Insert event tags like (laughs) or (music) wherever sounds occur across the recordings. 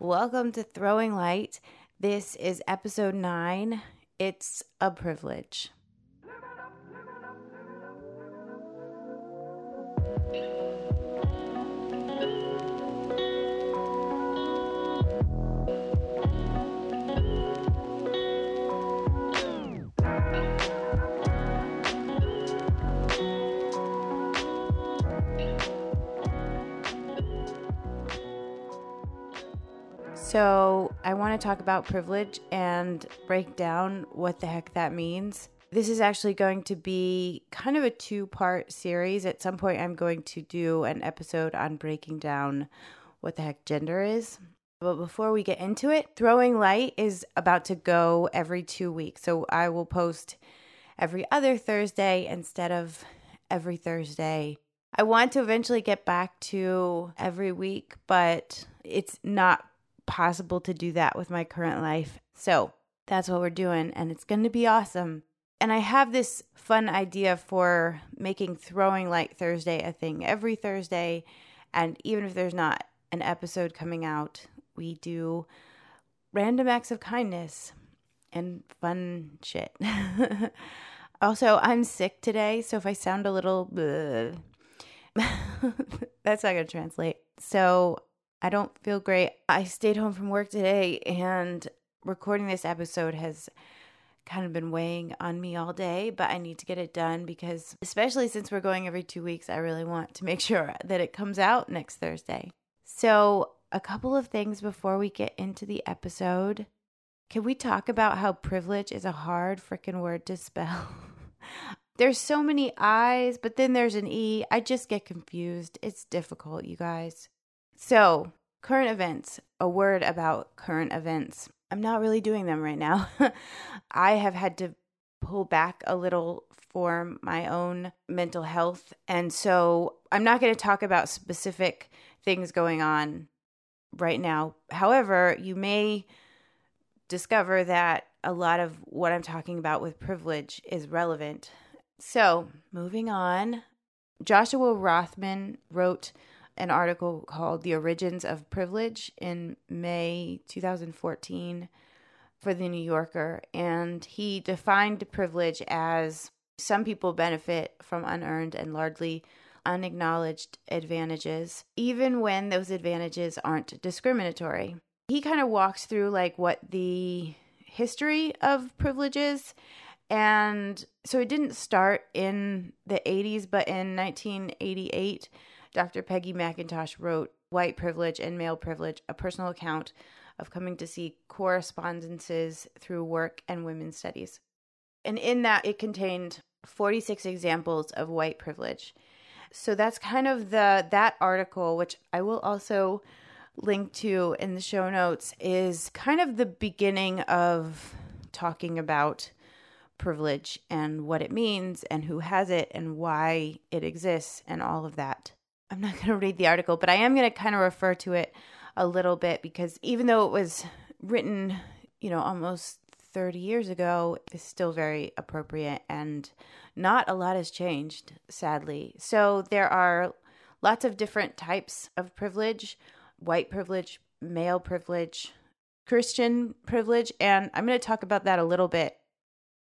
Welcome to Throwing Light. This is episode nine. It's a privilege. So, I want to talk about privilege and break down what the heck that means. This is actually going to be kind of a two part series. At some point, I'm going to do an episode on breaking down what the heck gender is. But before we get into it, Throwing Light is about to go every two weeks. So, I will post every other Thursday instead of every Thursday. I want to eventually get back to every week, but it's not possible to do that with my current life. So that's what we're doing, and it's going to be awesome. And I have this fun idea for making Throwing Light Thursday a thing every Thursday. And even if there's not an episode coming out, we do random acts of kindness and fun shit. (laughs) also, I'm sick today, so if I sound a little, (laughs) that's not going to translate. So I don't feel great. I stayed home from work today and recording this episode has kind of been weighing on me all day, but I need to get it done because, especially since we're going every two weeks, I really want to (laughs) make sure that it comes out next Thursday. So, a couple of things before we get into the episode. Can we talk about how privilege is a hard freaking word to spell? (laughs) there's so many I's, but then there's an E. I just get confused. It's difficult, you guys. So, current events, a word about current events. I'm not really doing them right now. (laughs) I have had to pull back a little for my own mental health. And so I'm not going to talk about specific things going on right now. However, you may discover that a lot of what I'm talking about with privilege is relevant. So, moving on, Joshua Rothman wrote an article called The Origins of Privilege in May 2014 for The New Yorker. And he defined privilege as some people benefit from unearned and largely unacknowledged advantages, even when those advantages aren't discriminatory. He kind of walks through like what the history of privilege is. And so it didn't start in the 80s, but in 1988, Dr. Peggy McIntosh wrote White Privilege and Male Privilege, a personal account of coming to see correspondences through work and women's studies. And in that, it contained 46 examples of white privilege. So that's kind of the that article, which I will also link to in the show notes, is kind of the beginning of talking about privilege and what it means and who has it and why it exists and all of that. I'm not (laughs) going to read the article, but I am going to kind of refer to it a little bit because even though it was written, you know, almost 30 years ago, it's still very appropriate and not a lot has changed, sadly. So there are lots of different types of privilege white privilege, male privilege, Christian privilege, and I'm going to talk about that a little bit.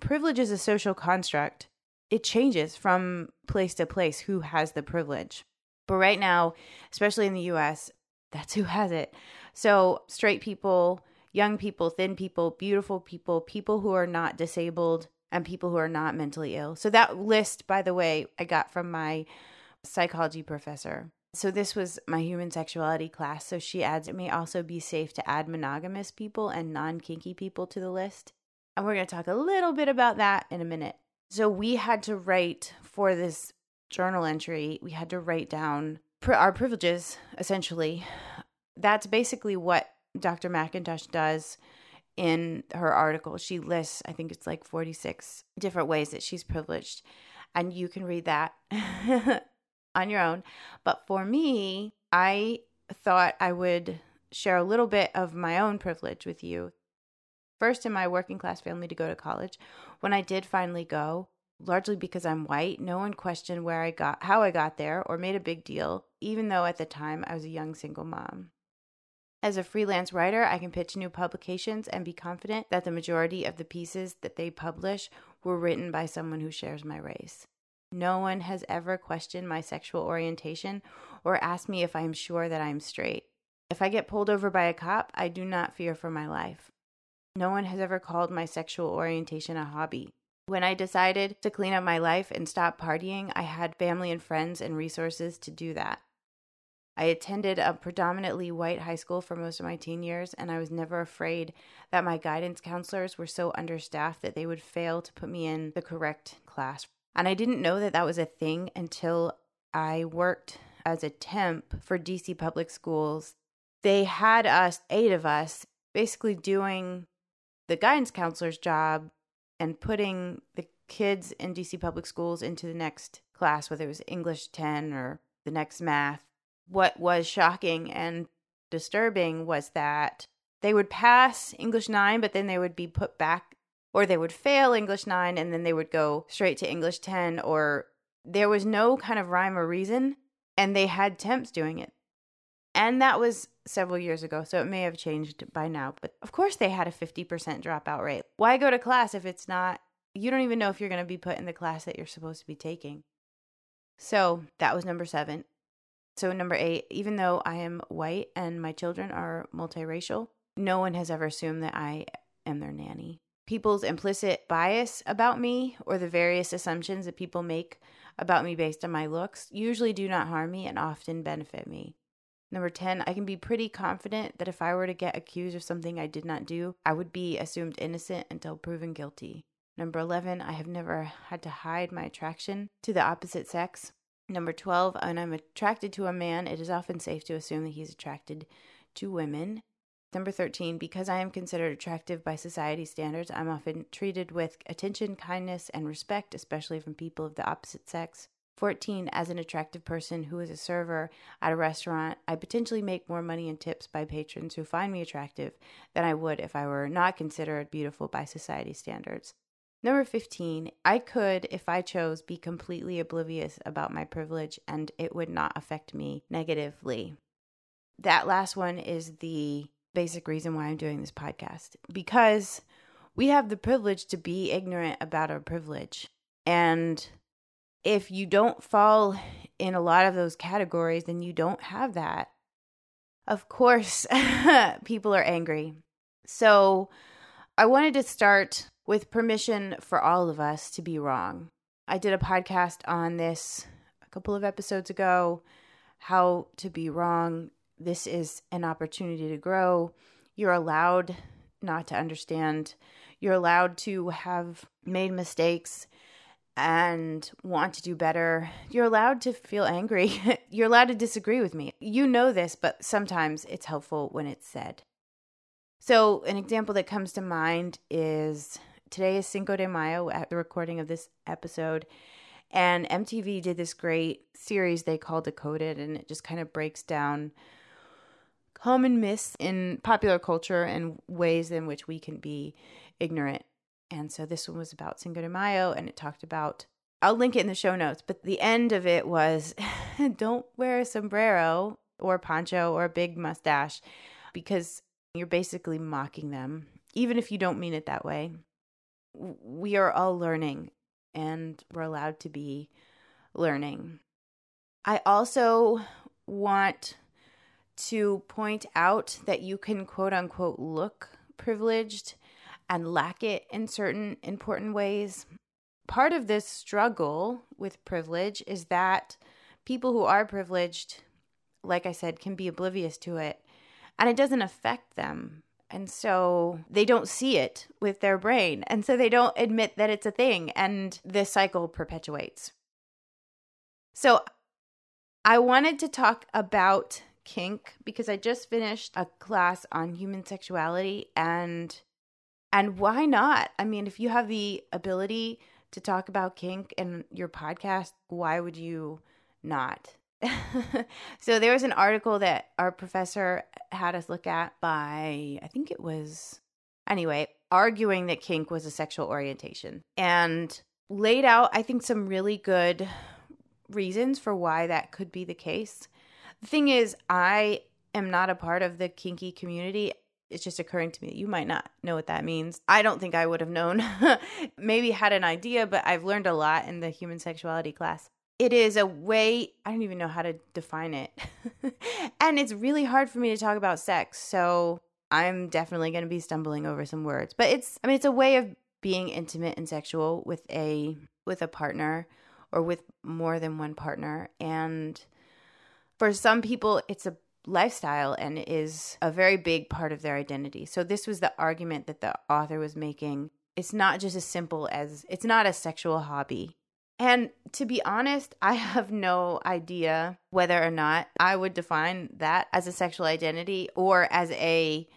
Privilege is a social construct. It changes from place to place who has the privilege. But right now, especially in the US, that's who has it. So, straight people, young people, thin people, beautiful people, people who are not disabled, and people who are not mentally ill. So, that list, by the way, I got from my psychology professor. So, this was my human sexuality class. So, she adds it may also be safe to add monogamous people and non kinky people to the list. And we're going to talk a little bit about that in a minute. So, we had to write for this journal entry, we had to write down our privileges, essentially. That's basically what Dr. McIntosh does in her article. She lists, I think it's like 46 different ways that she's privileged. And you can read that (laughs) on your own. But for me, I thought I would share a little bit of my own privilege with you. First, in my working class family to go to college, when I did finally go, largely because I'm white, no one questioned where I got how I got there or made a big deal, even though at the time I was a young single mom. As a freelance writer, I can pitch new publications and be confident that the majority of the pieces that they publish were written by someone who shares my race. No one has ever questioned my sexual orientation or asked me if I am sure that I am straight. If I get pulled over by a cop, I do not fear for my life. No one has ever called my sexual orientation a hobby. When I decided to clean up my life and stop partying, I had family and friends and resources to do that. I attended a predominantly white high school for most of my teen years, and I was never afraid that my guidance counselors were so understaffed that they would fail to put me in the correct class. And I didn't know that that was a thing until I worked as a temp for DC Public Schools. They had us, eight of us, basically doing the guidance counselor's job and putting the kids in DC public schools into the next class, whether it was English 10 or the next math. What was shocking and disturbing was that they would pass English 9, but then they would be put back, or they would fail English 9 and then they would go straight to English 10, or there was no kind of rhyme or reason, and they had temps doing it. And that was several years ago, so it may have changed by now. But of course, they had a 50% dropout rate. Why go to class if it's not, you don't even know if you're going to be put in the class that you're supposed to be taking? So that was number seven. So, number eight, even though I am white and my children are multiracial, no one has ever assumed that I am their nanny. People's implicit bias about me or the various assumptions that people make about me based on my looks usually do not harm me and often benefit me. Number 10, I can be pretty confident that if I were to get accused of something I did not do, I would be assumed innocent until proven guilty. Number 11, I have never had to hide my attraction to the opposite sex. Number 12, when I'm attracted to a man, it is often safe to assume that he's attracted to women. Number 13, because I am considered attractive by society standards, I'm often treated with attention, kindness, and respect, especially from people of the opposite sex. 14 as an attractive person who is a server at a restaurant i potentially make more money in tips by patrons who find me attractive than i would if i were not considered beautiful by society standards. Number 15 i could if i chose be completely oblivious about my privilege and it would not affect me negatively. That last one is the basic reason why i'm doing this podcast because we have the privilege to be ignorant about our privilege. And if you don't fall in a lot of those categories, then you don't have that. Of course, (laughs) people are angry. So I wanted to start with permission for all of us to be wrong. I did a podcast on this a couple of episodes ago how to be wrong. This is an opportunity to grow. You're allowed not to understand. You're allowed to have made mistakes and want to do better, you're allowed to feel angry. (laughs) you're allowed to disagree with me. You know this, but sometimes it's helpful when it's said. So, an example that comes to mind is today is Cinco de Mayo at the recording of this episode. And MTV did this great series they called Decoded, and it just kind of breaks down common myths in popular culture and ways in which we can be ignorant and so this one was about Cinco de Mayo and it talked about, I'll link it in the show notes, but the end of it was (laughs) don't wear a sombrero or a poncho or a big mustache because you're basically mocking them, even if you don't mean it that way. We are all learning and we're allowed to be learning. I also want to point out that you can quote unquote look privileged and lack it in certain important ways. Part of this struggle with privilege is that people who are privileged, like I said, can be oblivious to it and it doesn't affect them. And so they don't see it with their brain. And so they don't admit that it's a thing. And this cycle perpetuates. So I wanted to talk about kink because I just finished a class on human sexuality and and why not? I mean, if you have the ability to talk about kink in your podcast, why would you not? (laughs) so there was an article that our professor had us look at by, I think it was, anyway, arguing that kink was a sexual orientation and laid out, I think, some really good reasons for why that could be the case. The thing is, I am not a part of the kinky community. It's just occurring to me that you might not know what that means. I don't think I would have known. (laughs) Maybe had an idea, but I've learned a lot in the human sexuality class. It is a way, I don't even know how to define it. (laughs) and it's really hard for me to talk about sex. So I'm definitely going to be stumbling over some words. But it's, I mean, it's a way of being intimate and sexual with a with a partner or with more than one partner and for some people it's a lifestyle and is a very big part of their identity. So this was the argument that the author was making. It's not just as simple as it's not a sexual hobby. And to be honest, I (laughs) have no idea whether or not I would define that as a sexual identity or as a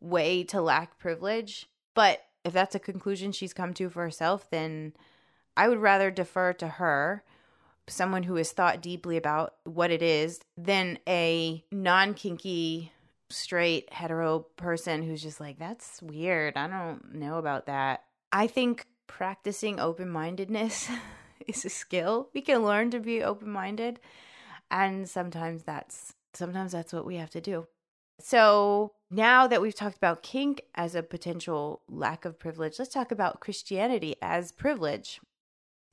way to lack privilege. But if that's a conclusion she's come to for herself, then I would rather defer to her someone who has thought deeply about what it is than a non kinky, straight, hetero person who's just like, that's weird. I don't know about that. I think practicing open mindedness (laughs) is a skill. We can learn to be open minded. And sometimes that's sometimes that's what we have to do. So now that we've talked about kink as a potential lack of privilege, let's talk about Christianity as privilege.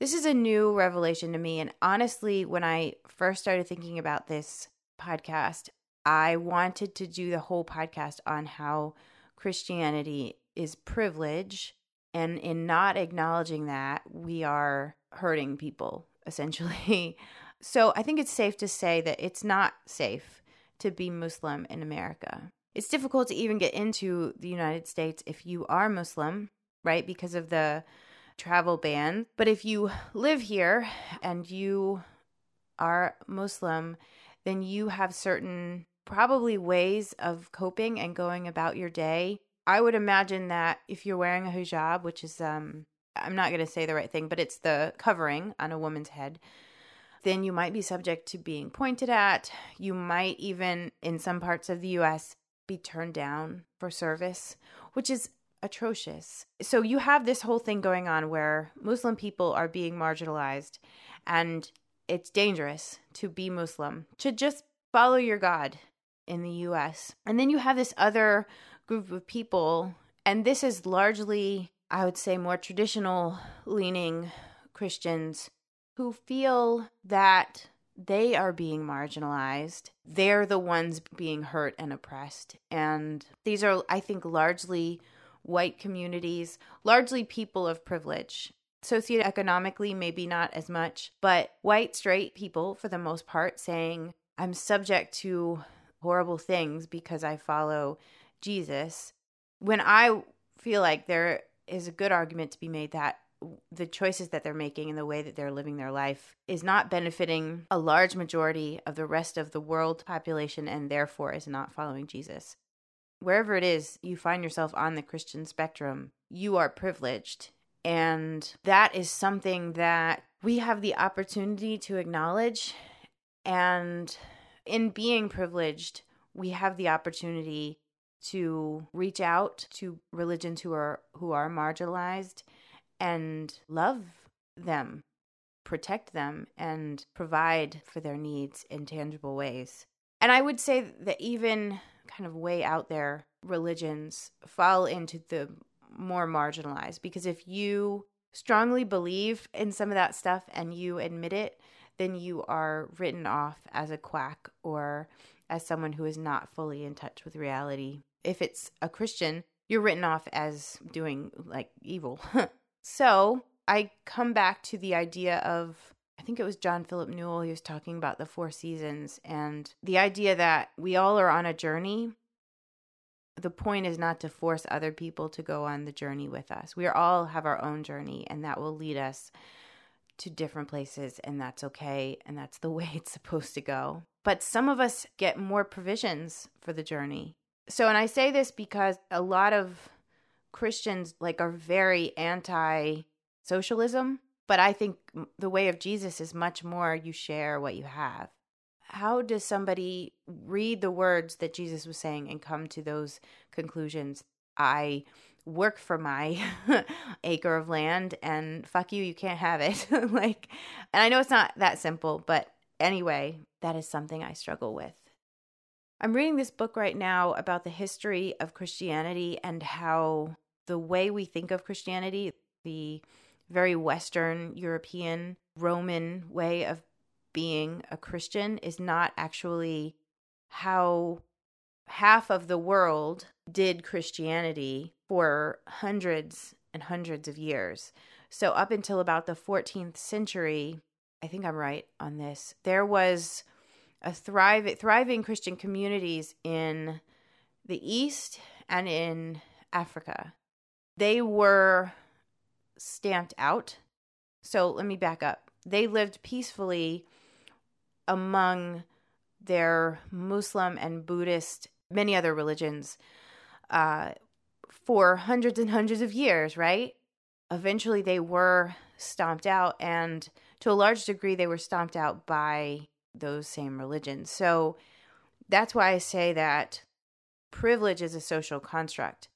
This is a new revelation to me. And honestly, when I first started thinking about this podcast, I wanted to do the whole podcast on how Christianity is privilege. And in not acknowledging that, we are hurting people, essentially. (laughs) So I think it's safe to say that it's not safe to be Muslim in America. It's difficult to even get into the United States if you are Muslim, right? Because of the travel ban. But if you live here and you are Muslim, then you have certain probably ways of coping and going about your day. I would imagine that if you're wearing a hijab, which is um I'm not going to say the right thing, but it's the covering on a woman's head, then you might be subject to being pointed at. You might even in some parts of the US be turned down for service, which is atrocious. So you have this whole thing going on where Muslim people are being marginalized and it's dangerous to be Muslim, to just follow your God in the US. And then you have this other group of people, and this is largely, I would say, more traditional leaning Christians who feel that they are being marginalized. They're the ones being hurt and oppressed. And these are, I think, largely white communities, largely people of privilege. Socioeconomically, maybe not as much, but white straight people, for the most part, saying, I'm subject to horrible things because I follow Jesus. When I feel like there is a good argument to be made that the choices that they're making and the way that they're living their life is not benefiting a large majority of the rest of the world population and therefore is not following Jesus wherever it is you find yourself on the Christian spectrum, you are privileged. And that is something that we have the opportunity to acknowledge. And in being privileged, we have the opportunity to reach out to religions who are who are marginalized and love them, protect them and provide for their needs in tangible ways. And I would say that even kind of way out there religions fall into the more marginalized because if you strongly believe in some of that stuff and you admit it, then you are written off as a quack or as someone who is not fully in touch with reality. If it's a Christian, you're written off as doing like evil. (laughs) so I come back to the idea of I think it was John Philip Newell, he was talking about the four seasons and the idea that we all are on a journey. The point is not to force other people to go on the journey with us. We all have our own journey, and that will lead us to different places, and that's okay. And that's the (laughs) way it's supposed to go. But some of us get more provisions for the journey. So, and I say this because a lot of Christians like are very anti socialism but I think the way of Jesus is much more you share what you have. How does somebody read the words that Jesus was saying and come to those conclusions? I work for my (laughs) acre of land and fuck you, you can't have it. (laughs) like, and I know it's not that simple, but anyway, that is something I struggle with. I'm reading this book right now about the history of Christianity and how the way we think of Christianity, the very Western European Roman way of being a Christian, is not actually how half of the world did Christianity for hundreds and hundreds of years. So, up until about the 14th century, I think I'm right on this, there was a thrive, thriving Christian communities in the East and in Africa. They were stamped out. So let me back up. They lived peacefully among their Muslim and Buddhist, many other religions, uh, for hundreds and hundreds of years, right? Eventually, they were stomped out, and to a large degree, they were stomped out by those same religions. So that's why I say that privilege is a social construct.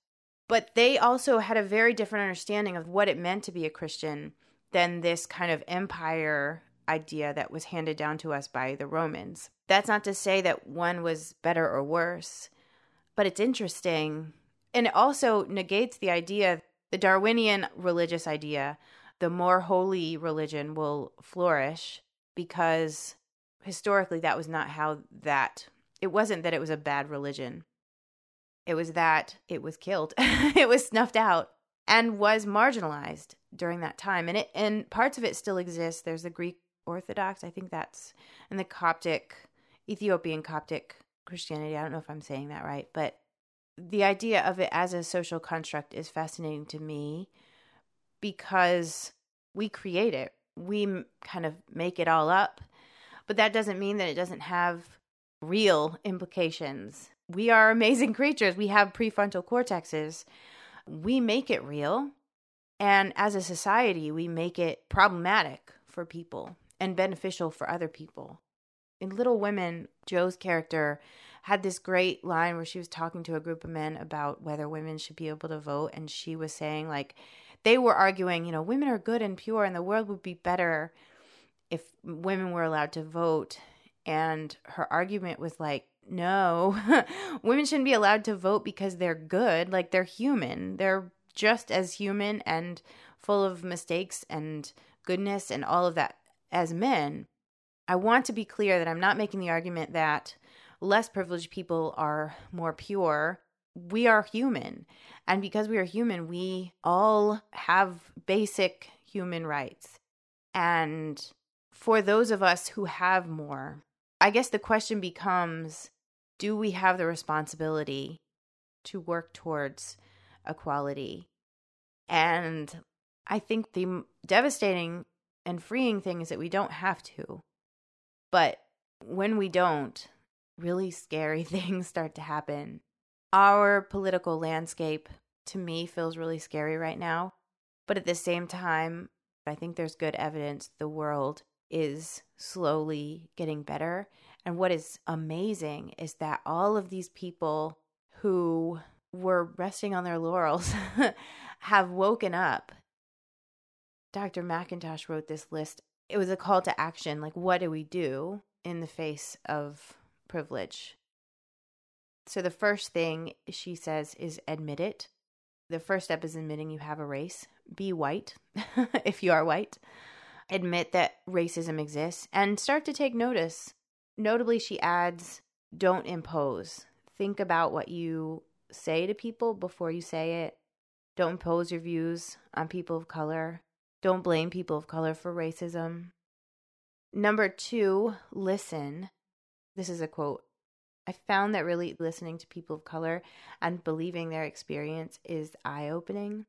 But they also had a very different understanding of what it meant to be a Christian than this kind of empire idea that was handed down to us by the Romans. That's not to say that one was better or worse, but it's interesting. And it also negates the idea, the Darwinian religious idea, the more holy religion will flourish because historically that was not how that it wasn't that it was a bad religion it was that it was killed. (laughs) It was snuffed out and was marginalized during that time. And it and parts of it still exist. There's the greek orthodox i think that's and the coptic ethiopian coptic christianity. I don't know if i'm saying that right but the idea of it as a social construct is fascinating to me because we create it. We kind of make it all up but that doesn't mean that it doesn't have real implications. We are amazing (laughs) creatures. We have prefrontal cortexes. We make it real. And as a society, we make it problematic for people and beneficial for other people. In Little Women, Jo's character had this great line where she was talking to a group of men about whether women should be able to vote. And she was saying, like, they were arguing, you know, women are good and pure and the world would be better if women were allowed to vote. And her argument was like, no, (laughs) women shouldn't be allowed to vote because they're good. Like they're human. They're just as human and full of mistakes and goodness and all of that as men. I want to be clear that I'm not making the argument that less privileged people are more pure. We are human. And because we are human, we all have basic human rights. And for those of us who have more, I guess the question becomes do we have the responsibility to work towards equality? And I think the devastating and freeing thing is that we don't have to. But when we don't, really scary (laughs) things start to happen. Our political landscape, to me, feels really scary right now. But at the same time, I think there's good evidence the world is slowly getting better. And what is amazing is that all of these people who were resting on their laurels (laughs) have woken up. Dr. McIntosh wrote this list. It was a call to action like, what do we do in the face of privilege? So, the first thing she says is admit it. The first step is admitting you have a race. Be white (laughs) if you are white admit that racism exists and start to take notice. Notably, she adds, don't impose. Think about what you say to people before you say it. Don't impose your views on people of color. Don't blame people of color for racism. Number two, listen. This is a quote. I found that really listening to people of color and believing their experience is eye opening.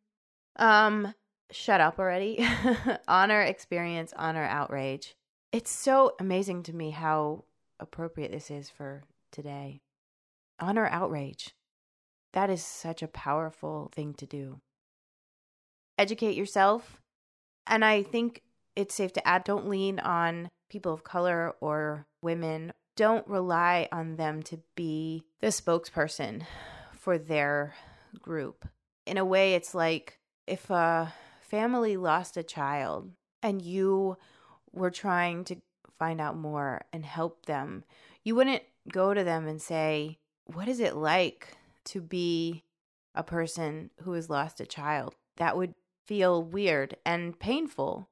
Um, shut up already. (laughs) honor experience, honor outrage. It's so amazing to me how appropriate this is for today. Honor outrage. That is such a powerful thing to do. Educate yourself. And I think it's safe to add don't lean on people of color or women. Don't rely on them to be the spokesperson for their group. In a way, it's like if a family lost a child and you were trying to find out more and help them, you wouldn't go to them and say, What is it like to be a person who has lost a child? That would feel weird and painful.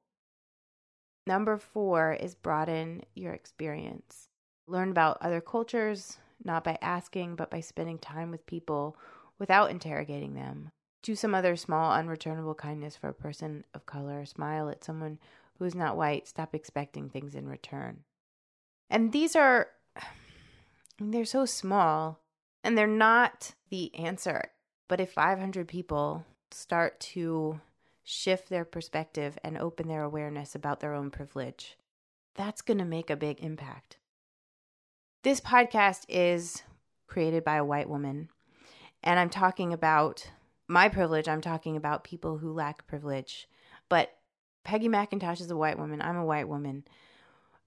Number four is broaden your experience. Learn about other cultures, not by asking, but by spending time with people without interrogating them. Do some other small, unreturnable kindness for a person of color. Smile at someone who is not white. Stop expecting things in return. And these are, (sighs) they're so small and they're not the answer. But if 500 people start to shift their perspective and open their awareness about their own privilege, that's going to make a big impact. This podcast is created by a white woman, and I'm talking about my privilege. I'm talking about people who lack privilege. But Peggy McIntosh is a white woman. I'm a white woman.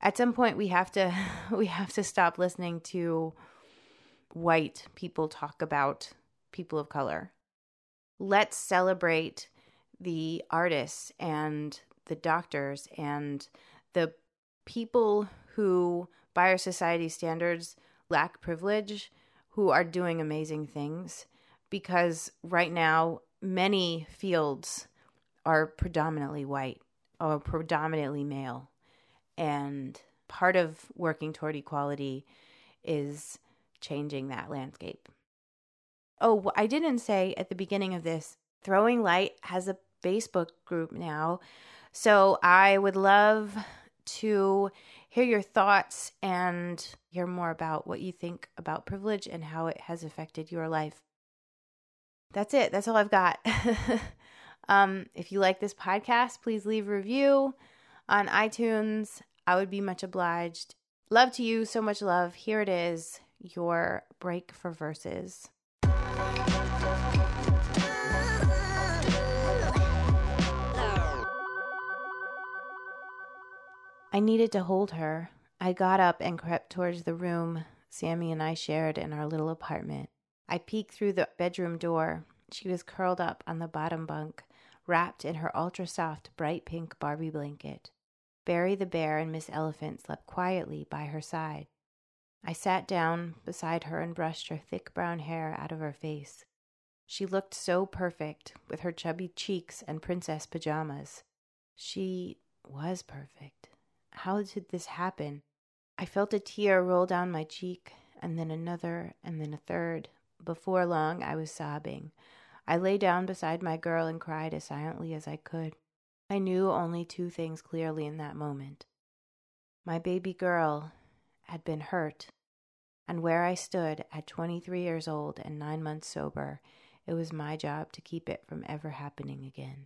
At some point we have to (laughs) we have to stop listening to white people talk about people of color. Let's celebrate the artists and the doctors and the people who, by our society standards, lack privilege, who are doing amazing things. Because right now, many fields are predominantly white or predominantly male. And part of working toward equality is changing that landscape. Oh, I didn't say at the beginning of this, Throwing Light has a Facebook group now. So I would love to hear your thoughts and hear more about what you think about privilege and how it has affected your life. That's it. That's all I've got. (laughs) um, if you like this podcast, please leave a review on iTunes. I would be much obliged. Love to you. So much love. Here it is your break for verses. I needed to hold her. I got up and crept towards the room Sammy and I shared in our little apartment. I peeked through the bedroom door. She was curled up on the bottom bunk, wrapped in her ultra soft, bright pink Barbie blanket. Barry the bear and Miss Elephant slept quietly by her side. I sat down beside her and brushed her thick brown hair out of her face. She looked so perfect with her chubby cheeks and princess pajamas. She was perfect. How did this happen? I felt a tear roll down my cheek, and then another, and then a third. Before long, I was sobbing. I lay down beside my girl and cried as silently as I could. I knew only two things clearly in that moment. My baby girl had been hurt, and where I stood at 23 years old and nine months sober, it was my job to keep it from ever happening again.